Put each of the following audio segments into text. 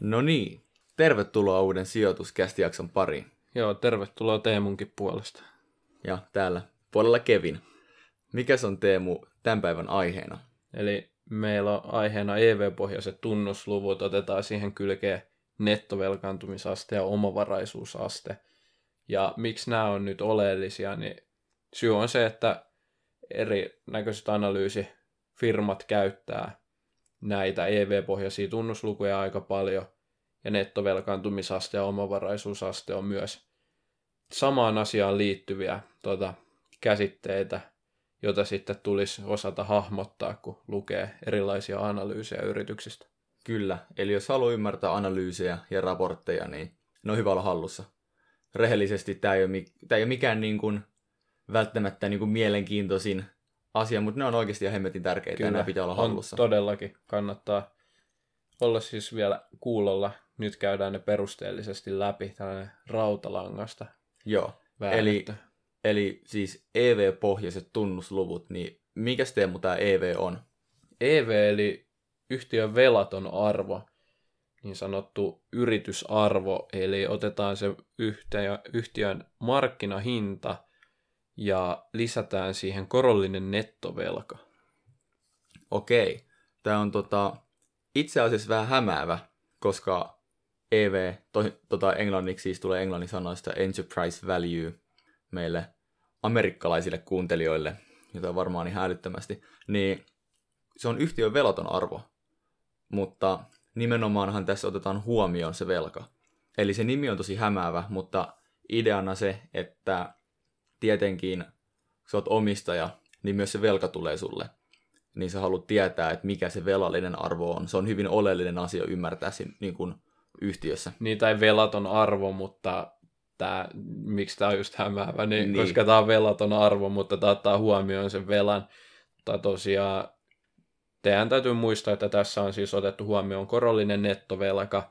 No niin, tervetuloa uuden sijoituskästijakson pariin. Joo, tervetuloa Teemunkin puolesta. Ja täällä puolella Kevin. Mikäs on Teemu tämän päivän aiheena? Eli meillä on aiheena EV-pohjaiset tunnusluvut, otetaan siihen kylkeen nettovelkaantumisaste ja omavaraisuusaste. Ja miksi nämä on nyt oleellisia, niin syy on se, että erinäköiset analyysifirmat käyttää näitä EV-pohjaisia tunnuslukuja aika paljon, ja nettovelkaantumisaste ja omavaraisuusaste on myös samaan asiaan liittyviä tuota, käsitteitä, jota sitten tulisi osata hahmottaa, kun lukee erilaisia analyysejä yrityksistä. Kyllä, eli jos haluaa ymmärtää analyysejä ja raportteja, niin ne on hyvä olla hallussa. Rehellisesti tämä ei ole, tämä ei ole mikään niin kuin, välttämättä niin kuin mielenkiintoisin asia, mutta ne on oikeasti ihan hemmetin tärkeitä Kyllä, ja nämä pitää olla hallussa. On, todellakin kannattaa olla siis vielä kuulolla. Nyt käydään ne perusteellisesti läpi, tällainen rautalangasta Joo, eli, eli siis EV-pohjaiset tunnusluvut, niin mikä Teemu tämä EV on? EV eli yhtiön velaton arvo, niin sanottu yritysarvo, eli otetaan se yhtiön markkinahinta ja lisätään siihen korollinen nettovelka. Okei, tämä on tota, itse asiassa vähän hämäävä, koska EV, to, tota, englanniksi siis tulee englannin sanoista enterprise value meille amerikkalaisille kuuntelijoille, jota varmaan niin hälyttömästi, niin se on yhtiön velaton arvo, mutta nimenomaanhan tässä otetaan huomioon se velka. Eli se nimi on tosi hämäävä, mutta ideana se, että tietenkin, kun sä oot omistaja, niin myös se velka tulee sulle. Niin sä haluat tietää, että mikä se velallinen arvo on. Se on hyvin oleellinen asia ymmärtää siinä, niin kuin yhtiössä. Niin, tai velaton arvo, mutta tää, miksi tämä on just hämäävä, niin, niin. koska tämä on velaton arvo, mutta tämä ottaa huomioon sen velan. Tai tosiaan teidän täytyy muistaa, että tässä on siis otettu huomioon korollinen nettovelka,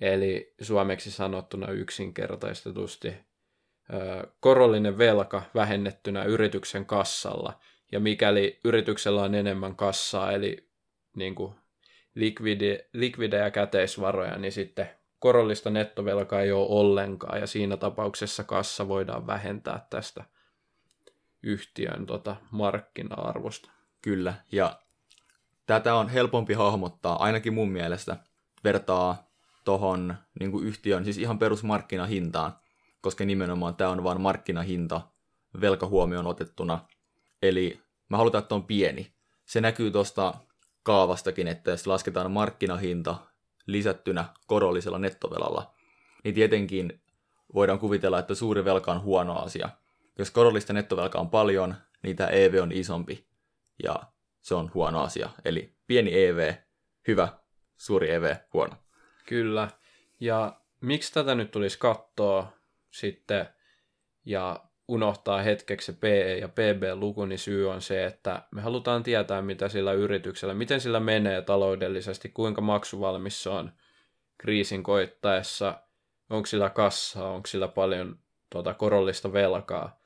eli suomeksi sanottuna yksinkertaistetusti korollinen velka vähennettynä yrityksen kassalla. Ja mikäli yrityksellä on enemmän kassaa, eli niin kuin likvidi, likvidejä käteisvaroja, niin sitten korollista nettovelkaa ei ole ollenkaan, ja siinä tapauksessa kassa voidaan vähentää tästä yhtiön tota, markkina-arvosta. Kyllä, ja tätä on helpompi hahmottaa, ainakin mun mielestä, vertaa tuohon niin yhtiön, siis ihan perusmarkkinahintaan, koska nimenomaan tämä on vain markkinahinta velka huomioon otettuna. Eli mä halutaan, että on pieni. Se näkyy tuosta kaavastakin, että jos lasketaan markkinahinta lisättynä korollisella nettovelalla, niin tietenkin voidaan kuvitella, että suuri velka on huono asia. Jos korollista nettovelkaa on paljon, niin tämä EV on isompi ja se on huono asia. Eli pieni EV, hyvä, suuri EV, huono. Kyllä. Ja miksi tätä nyt tulisi katsoa sitten ja unohtaa hetkeksi se PE ja PB-luku, niin syy on se, että me halutaan tietää, mitä sillä yrityksellä, miten sillä menee taloudellisesti, kuinka maksuvalmis se on kriisin koittaessa, onko sillä kassaa, onko sillä paljon tuota, korollista velkaa.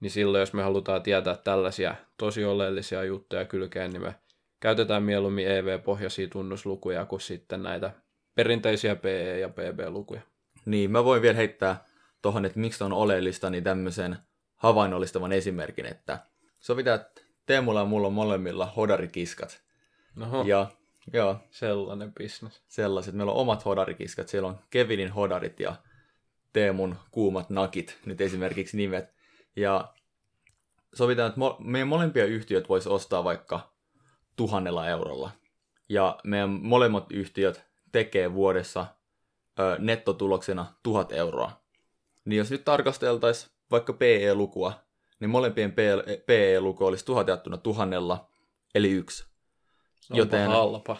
Niin silloin, jos me halutaan tietää tällaisia tosi oleellisia juttuja kylkeen, niin me käytetään mieluummin EV-pohjaisia tunnuslukuja kuin sitten näitä perinteisiä PE- ja PB-lukuja. Niin, mä voin vielä heittää tuohon, että miksi on oleellista, niin tämmöisen havainnollistavan esimerkin, että sovitaan, että Teemulla ja mulla on molemmilla hodarikiskat. Oho, ja, joo, sellainen bisnes. Sellaiset. Meillä on omat hodarikiskat. Siellä on Kevinin hodarit ja Teemun kuumat nakit, nyt esimerkiksi nimet. Ja sovitaan, että meidän molempia yhtiöt voisi ostaa vaikka tuhannella eurolla. Ja meidän molemmat yhtiöt tekee vuodessa ö, nettotuloksena tuhat euroa. Niin jos nyt tarkasteltaisiin vaikka PE-lukua, niin molempien PE-luku olisi tuhat jaettuna tuhannella, eli yksi. Onpa Joten... halpa.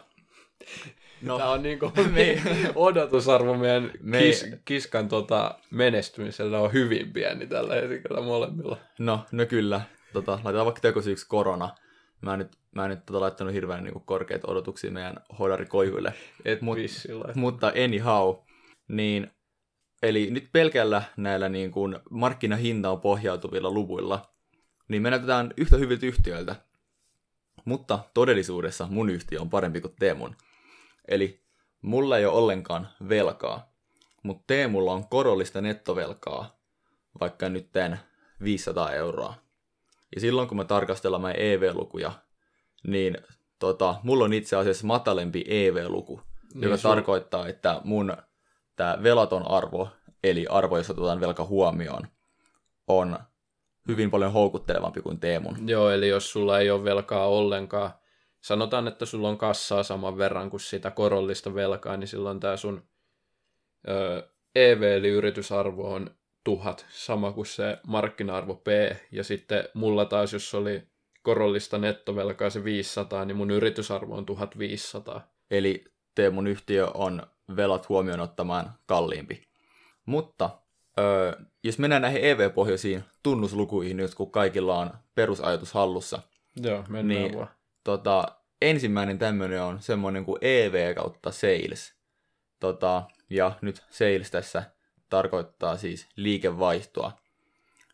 No, Tämä on niin kuin me... odotusarvo meidän me... kis, kiskan tota, menestymisellä on hyvin pieni tällä hetkellä molemmilla. No, no kyllä. Tota, laitetaan vaikka tekosi yksi korona. Mä en nyt, mä en nyt tota, laittanut hirveän niin korkeita odotuksia meidän hodarikoihuille. Et Mut. Mutta anyhow, niin Eli nyt pelkällä näillä niin kuin markkinahintaan pohjautuvilla luvuilla, niin me näytetään yhtä hyviltä yhtiöiltä. Mutta todellisuudessa mun yhtiö on parempi kuin Teemun. Eli mulla ei ole ollenkaan velkaa, mutta Teemulla on korollista nettovelkaa, vaikka nyt 500 euroa. Ja silloin kun me tarkastellaan meidän EV-lukuja, niin tota, mulla on itse asiassa matalempi EV-luku, niin joka sun... tarkoittaa, että mun tämä velaton arvo, eli arvo, jossa otetaan velka huomioon, on hyvin paljon houkuttelevampi kuin Teemun. Joo, eli jos sulla ei ole velkaa ollenkaan, sanotaan, että sulla on kassaa saman verran kuin sitä korollista velkaa, niin silloin tämä sun ö, EV, eli yritysarvo on tuhat, sama kuin se markkina-arvo P, ja sitten mulla taas, jos oli korollista nettovelkaa se 500, niin mun yritysarvo on 1500. Eli Teemun yhtiö on velat huomioon ottamaan kalliimpi. Mutta öö, jos mennään näihin EV-pohjaisiin tunnuslukuihin nyt, kun kaikilla on perusajatus hallussa, Joo, mennään niin, vaan. Tota, ensimmäinen tämmöinen on semmoinen kuin EV kautta sales. Tota, ja nyt sales tässä tarkoittaa siis liikevaihtoa.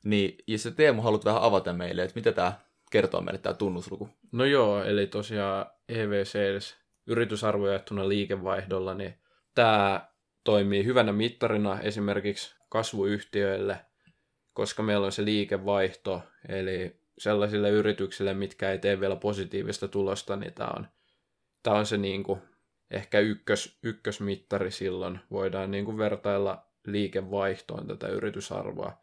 Niin jos sä Teemu haluat vähän avata meille, että mitä tämä kertoo meille tämä tunnusluku? No joo, eli tosiaan EV Sales yritysarvo jaettuna liikevaihdolla, niin tämä toimii hyvänä mittarina esimerkiksi kasvuyhtiöille, koska meillä on se liikevaihto, eli sellaisille yrityksille, mitkä ei tee vielä positiivista tulosta, niin tämä on, tämä on se niin kuin ehkä ykkös, ykkösmittari silloin. Voidaan niin kuin vertailla liikevaihtoon tätä yritysarvoa.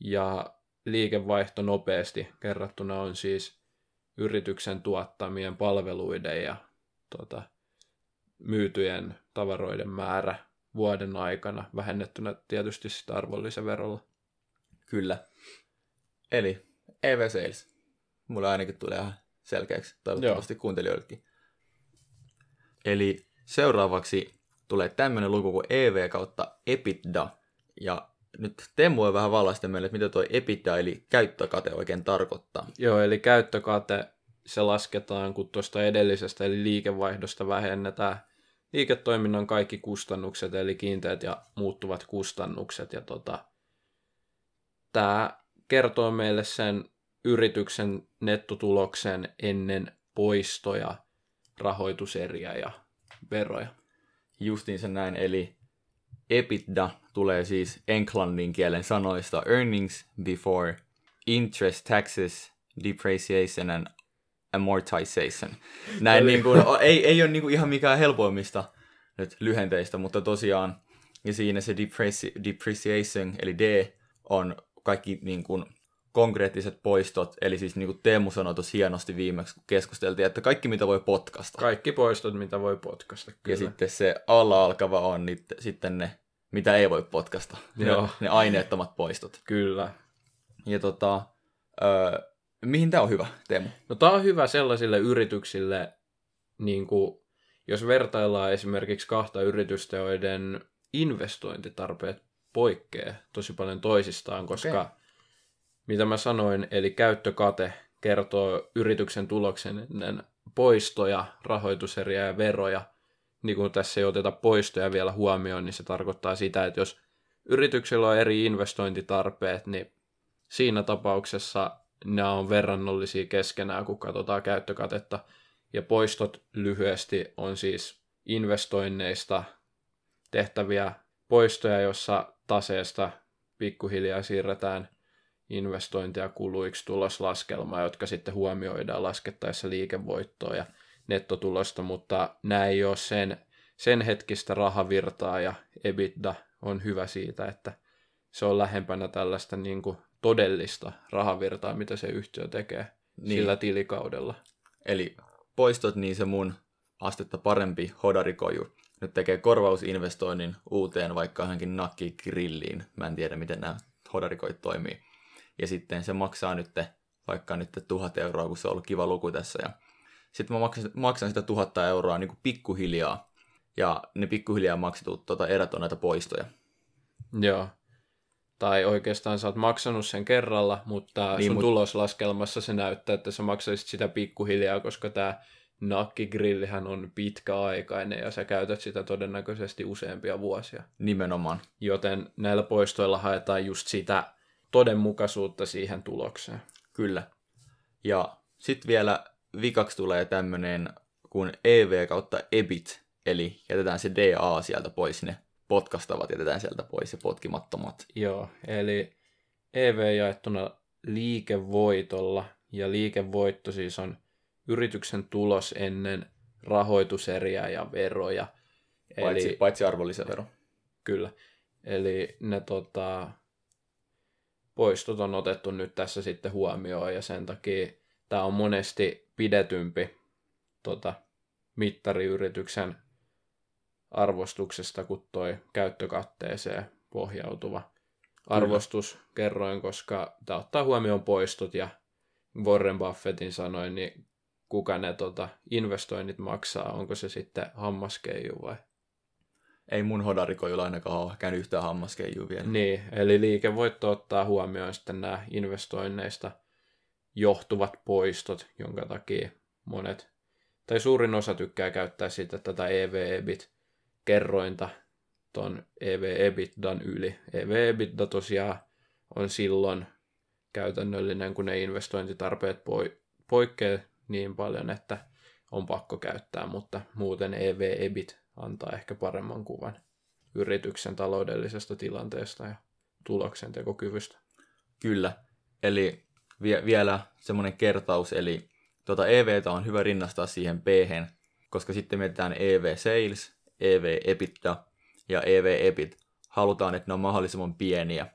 Ja liikevaihto nopeasti kerrattuna on siis yrityksen tuottamien palveluiden ja tota, myytyjen tavaroiden määrä vuoden aikana, vähennettynä tietysti sitä arvonlisäverolla. Kyllä. Eli EV Sales. Mulla ainakin tulee ihan selkeäksi, toivottavasti Joo. kuuntelijoillekin. Eli seuraavaksi tulee tämmöinen luku kuin EV kautta EBITDA. Ja nyt Teemu voi vähän valaista meille, että mitä tuo EBITDA eli käyttökate oikein tarkoittaa. Joo, eli käyttökate se lasketaan, kun tuosta edellisestä eli liikevaihdosta vähennetään liiketoiminnan kaikki kustannukset, eli kiinteät ja muuttuvat kustannukset. Ja tota, tämä kertoo meille sen yrityksen nettotuloksen ennen poistoja, rahoituseriä ja veroja. Justiinsa näin, eli EBITDA tulee siis englannin kielen sanoista earnings before interest, taxes, depreciation and amortization. Näin niin kuin, ei, ei ole niin kuin ihan mikään helpoimmista nyt lyhenteistä, mutta tosiaan ja siinä se depreci- depreciation, eli D, on kaikki niin kuin, konkreettiset poistot, eli siis niin kuin Teemu sanoi tuossa hienosti viimeksi, kun keskusteltiin, että kaikki mitä voi potkasta. Kaikki poistot, mitä voi potkasta, kyllä. Ja sitten se alla alkava on niin, sitten ne, mitä ei voi potkasta. Joo. Ne, ne aineettomat poistot. Kyllä. Ja tota, öö, mihin tämä on hyvä, Teemu? No tämä on hyvä sellaisille yrityksille, niin kuin, jos vertaillaan esimerkiksi kahta yritystä, joiden investointitarpeet poikkeaa tosi paljon toisistaan, koska okay mitä mä sanoin, eli käyttökate kertoo yrityksen tuloksen poistoja, rahoituseriä ja veroja. Niin kun tässä ei oteta poistoja vielä huomioon, niin se tarkoittaa sitä, että jos yrityksellä on eri investointitarpeet, niin siinä tapauksessa nämä on verrannollisia keskenään, kun katsotaan käyttökatetta. Ja poistot lyhyesti on siis investoinneista tehtäviä poistoja, jossa taseesta pikkuhiljaa siirretään investointia kuluiksi tuloslaskelmaa, jotka sitten huomioidaan laskettaessa liikevoittoa ja nettotulosta, mutta nämä ei ole sen, sen hetkistä rahavirtaa ja EBITDA on hyvä siitä, että se on lähempänä tällaista niin kuin todellista rahavirtaa, mitä se yhtiö tekee niin. sillä tilikaudella. Eli poistot niin se mun astetta parempi hodarikoju nyt tekee korvausinvestoinnin uuteen vaikka johonkin nakkigrilliin. Mä en tiedä, miten nämä hodarikoit toimii ja sitten se maksaa nyt vaikka nyt tuhat euroa, kun se on ollut kiva luku tässä. Ja sitten mä maksan, maksan sitä tuhatta euroa niin kuin pikkuhiljaa, ja ne pikkuhiljaa maksetut tota, erät on näitä poistoja. Joo. Tai oikeastaan sä oot maksanut sen kerralla, mutta niin, sun mut... tuloslaskelmassa se näyttää, että sä maksaisit sitä pikkuhiljaa, koska tämä nakkigrillihän on pitkäaikainen ja sä käytät sitä todennäköisesti useampia vuosia. Nimenomaan. Joten näillä poistoilla haetaan just sitä todenmukaisuutta siihen tulokseen. Kyllä. Ja sitten vielä vikaksi tulee tämmöinen kuin EV kautta EBIT, eli jätetään se DA sieltä pois, ne potkastavat jätetään sieltä pois ja potkimattomat. Joo, eli EV jaettuna liikevoitolla, ja liikevoitto siis on yrityksen tulos ennen rahoituseriä ja veroja. Paitsi, Eli, paitsi arvonlisävero. Kyllä. Eli ne tota, poistot on otettu nyt tässä sitten huomioon ja sen takia tämä on monesti pidetympi tota, mittariyrityksen arvostuksesta kuin toi käyttökatteeseen pohjautuva arvostuskerroin, koska tämä ottaa huomioon poistot ja Warren Buffettin sanoin, niin kuka ne tota, investoinnit maksaa, onko se sitten hammaskeiju vai? Ei mun hodarikoilla ainakaan ole käynyt yhtään hammaskeiju vielä. Niin, eli liikevoitto ottaa huomioon sitten nämä investoinneista johtuvat poistot, jonka takia monet, tai suurin osa tykkää käyttää sitten tätä EV-EBIT-kerrointa ton EV-EBITDAn yli. EV-EBITDA tosiaan on silloin käytännöllinen, kun ne investointitarpeet poikkeaa niin paljon, että on pakko käyttää, mutta muuten EV-EBIT antaa ehkä paremman kuvan yrityksen taloudellisesta tilanteesta ja tuloksentekokyvystä. Kyllä, eli vie- vielä semmoinen kertaus, eli tuota EVtä on hyvä rinnastaa siihen p koska sitten mietitään EV Sales, EV EBITDA ja EV EBIT. Halutaan, että ne on mahdollisimman pieniä.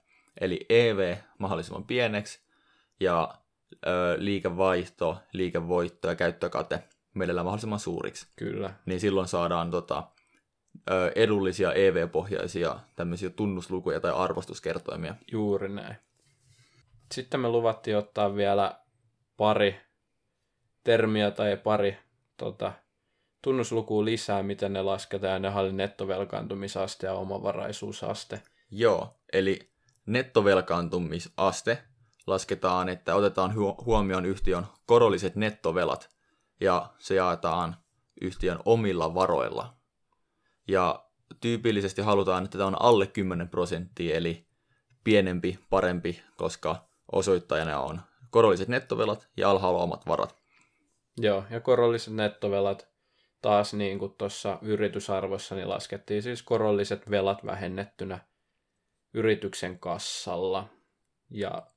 Eli EV mahdollisimman pieneksi ja ö, liikevaihto, liikevoitto ja käyttökate mielellään mahdollisimman suuriksi. Kyllä. Niin silloin saadaan tota, ö, edullisia EV-pohjaisia tämmöisiä tunnuslukuja tai arvostuskertoimia. Juuri näin. Sitten me luvattiin ottaa vielä pari termiä tai pari tota, tunnuslukua lisää, miten ne lasketaan, ja ne oli nettovelkaantumisaste ja omavaraisuusaste. Joo, eli nettovelkaantumisaste lasketaan, että otetaan huomioon yhtiön korolliset nettovelat ja se jaetaan yhtiön omilla varoilla. Ja tyypillisesti halutaan, että tämä on alle 10 prosenttia, eli pienempi, parempi, koska osoittajana on korolliset nettovelat ja alhaalla omat varat. Joo, ja korolliset nettovelat taas niin kuin tuossa yritysarvossa niin laskettiin siis korolliset velat vähennettynä yrityksen kassalla. Ja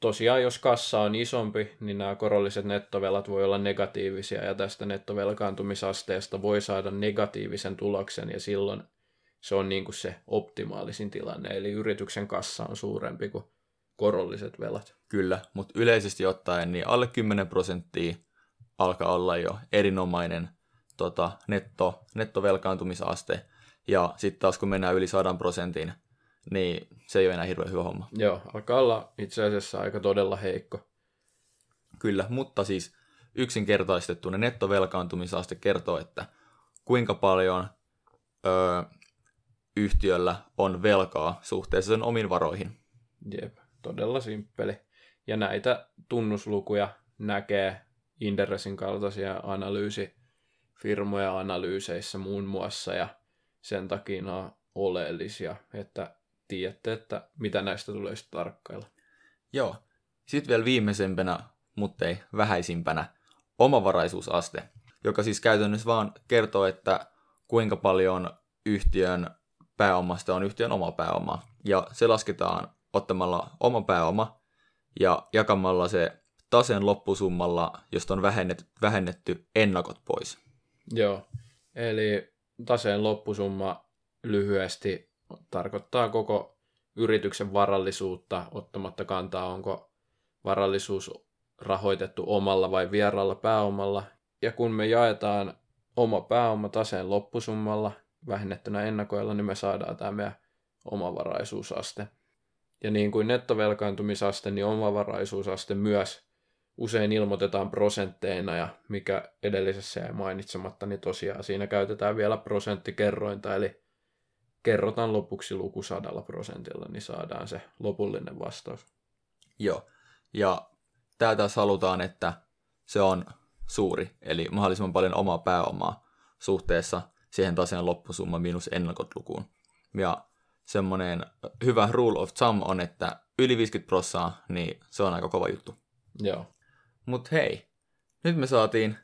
tosiaan jos kassa on isompi, niin nämä korolliset nettovelat voi olla negatiivisia ja tästä nettovelkaantumisasteesta voi saada negatiivisen tuloksen ja silloin se on niin kuin se optimaalisin tilanne, eli yrityksen kassa on suurempi kuin korolliset velat. Kyllä, mutta yleisesti ottaen niin alle 10 prosenttia alkaa olla jo erinomainen tota, netto, nettovelkaantumisaste, ja sitten taas kun mennään yli 100 prosentin, niin se ei ole enää hirveän hyvä homma. Joo, alkaa olla itse asiassa aika todella heikko. Kyllä, mutta siis yksinkertaistettuna nettovelkaantumisaste kertoo, että kuinka paljon öö, yhtiöllä on velkaa suhteessa sen omiin varoihin. Jep, todella simppeli. Ja näitä tunnuslukuja näkee Inderesin kaltaisia analyysifirmoja analyyseissä muun muassa, ja sen takia ne on oleellisia, että tiedätte, että mitä näistä tulee sitten tarkkailla. Joo. Sitten vielä viimeisempänä, mutta ei vähäisimpänä, omavaraisuusaste, joka siis käytännössä vaan kertoo, että kuinka paljon yhtiön pääomasta on yhtiön oma pääoma. Ja se lasketaan ottamalla oma pääoma ja jakamalla se taseen loppusummalla, josta on vähennetty, vähennetty ennakot pois. Joo, eli taseen loppusumma lyhyesti tarkoittaa koko yrityksen varallisuutta ottamatta kantaa, onko varallisuus rahoitettu omalla vai vieralla pääomalla. Ja kun me jaetaan oma pääoma taseen loppusummalla vähennettynä ennakoilla, niin me saadaan tämä meidän omavaraisuusaste. Ja niin kuin nettovelkaantumisaste, niin omavaraisuusaste myös usein ilmoitetaan prosentteina, ja mikä edellisessä jäi mainitsematta, niin tosiaan siinä käytetään vielä prosenttikerrointa, eli kerrotaan lopuksi luku sadalla prosentilla, niin saadaan se lopullinen vastaus. Joo, ja tämä taas halutaan, että se on suuri, eli mahdollisimman paljon omaa pääomaa suhteessa siihen taseen loppusumma miinus ennakot lukuun. Ja semmoinen hyvä rule of thumb on, että yli 50 prossaa, niin se on aika kova juttu. Joo. Mut hei, nyt me saatiin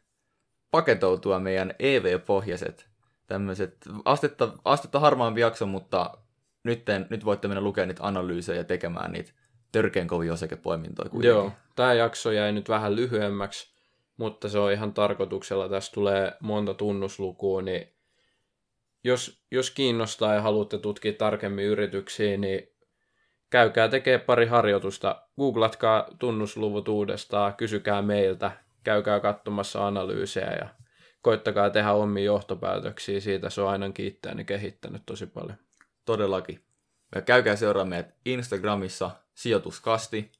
paketoitua meidän EV-pohjaiset tämmöiset astetta, astetta harmaampi jakso, mutta nyt, nyt voitte mennä lukemaan niitä analyysejä ja tekemään niitä törkeän kovia osakepoimintoja kuitenkin. Joo, tämä jakso jäi nyt vähän lyhyemmäksi, mutta se on ihan tarkoituksella. Tässä tulee monta tunnuslukua, niin jos, jos kiinnostaa ja haluatte tutkia tarkemmin yrityksiä, niin käykää tekee pari harjoitusta. Googlatkaa tunnusluvut uudestaan, kysykää meiltä, käykää katsomassa analyysejä ja koittakaa tehdä omia johtopäätöksiä siitä. Se on aina kiittänyt kehittänyt tosi paljon. Todellakin. Ja käykää seuraa meidät Instagramissa sijoituskasti,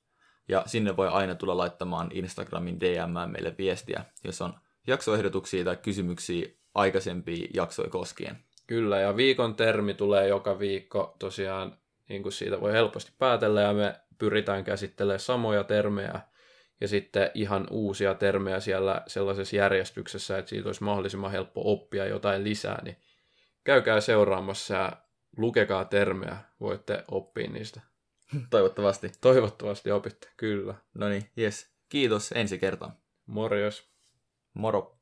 ja sinne voi aina tulla laittamaan Instagramin DM meille viestiä, jos on jaksoehdotuksia tai kysymyksiä aikaisempia jaksoja koskien. Kyllä, ja viikon termi tulee joka viikko tosiaan, niin kuin siitä voi helposti päätellä, ja me pyritään käsittelemään samoja termejä, ja sitten ihan uusia termejä siellä sellaisessa järjestyksessä, että siitä olisi mahdollisimman helppo oppia jotain lisää, niin käykää seuraamassa ja lukekaa termejä, voitte oppia niistä. Toivottavasti. Toivottavasti opitte, kyllä. No niin, yes. Kiitos ensi kertaan. Morjos. Moro.